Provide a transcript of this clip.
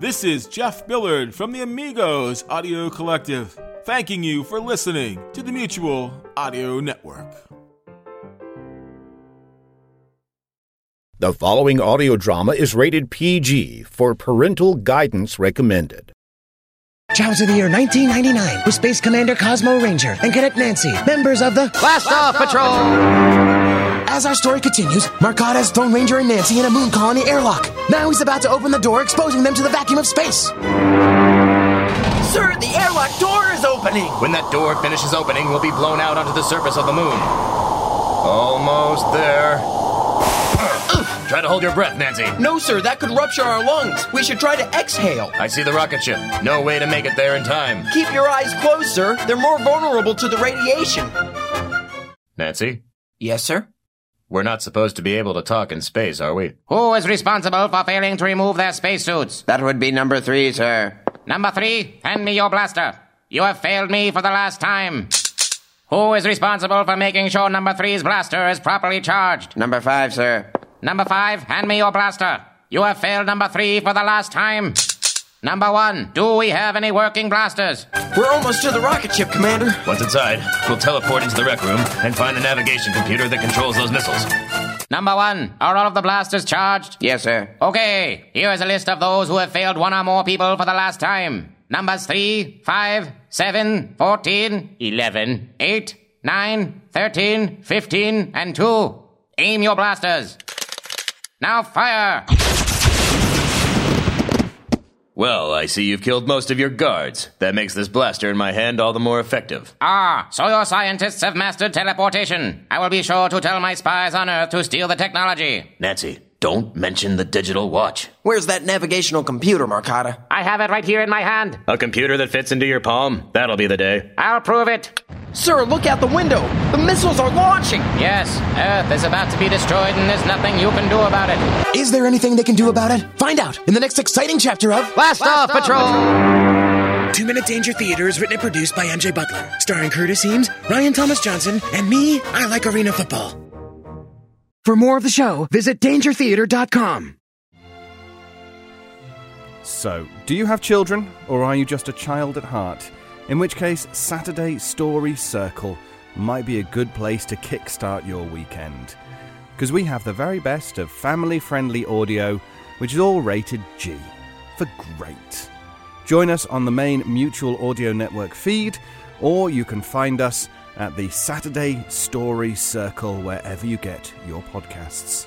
This is Jeff Billard from the Amigos Audio Collective, thanking you for listening to the Mutual Audio Network. The following audio drama is rated PG for parental guidance recommended. Child's of the year 1999 with Space Commander Cosmo Ranger and Cadet Nancy, members of the Blast Off Patrol! As our story continues, Marcotte has thrown Ranger and Nancy in a moon colony airlock. Now he's about to open the door, exposing them to the vacuum of space. Sir, the airlock door is opening! When that door finishes opening, we'll be blown out onto the surface of the moon. Almost there. Try to hold your breath, Nancy. No, sir, that could rupture our lungs. We should try to exhale. I see the rocket ship. No way to make it there in time. Keep your eyes closed, sir. They're more vulnerable to the radiation. Nancy, Yes, sir? We're not supposed to be able to talk in space, are we? Who is responsible for failing to remove their spacesuits? That would be number three, sir. Number three, hand me your blaster. You have failed me for the last time. Who is responsible for making sure number three's blaster is properly charged? Number five, sir. Number five, hand me your blaster. You have failed number three for the last time. Number one, do we have any working blasters? We're almost to the rocket ship, Commander. Once inside, we'll teleport into the rec room and find a navigation computer that controls those missiles. Number one, are all of the blasters charged? Yes, sir. Okay, here is a list of those who have failed one or more people for the last time. Numbers 3, 5, 7, 14, 11, 8, 9, 13, 15, and 2. Aim your blasters. Now fire! Well, I see you've killed most of your guards. That makes this blaster in my hand all the more effective. Ah, so your scientists have mastered teleportation. I will be sure to tell my spies on Earth to steal the technology. Nancy, don't mention the digital watch. Where's that navigational computer, Marcotta? I have it right here in my hand. A computer that fits into your palm? That'll be the day. I'll prove it. Sir, look out the window. The missiles are launching. Yes, Earth is about to be destroyed and there's nothing you can do about it. Is there anything they can do about it? Find out in the next exciting chapter of Blast, off, Patrol! Two Minute Danger Theater is written and produced by MJ Butler, starring Curtis Eames, Ryan Thomas Johnson, and me. I like arena football. For more of the show, visit dangertheater.com. So, do you have children, or are you just a child at heart? In which case, Saturday Story Circle might be a good place to kickstart your weekend. Because we have the very best of family friendly audio, which is all rated G for great. Join us on the main Mutual Audio Network feed, or you can find us at the Saturday Story Circle wherever you get your podcasts.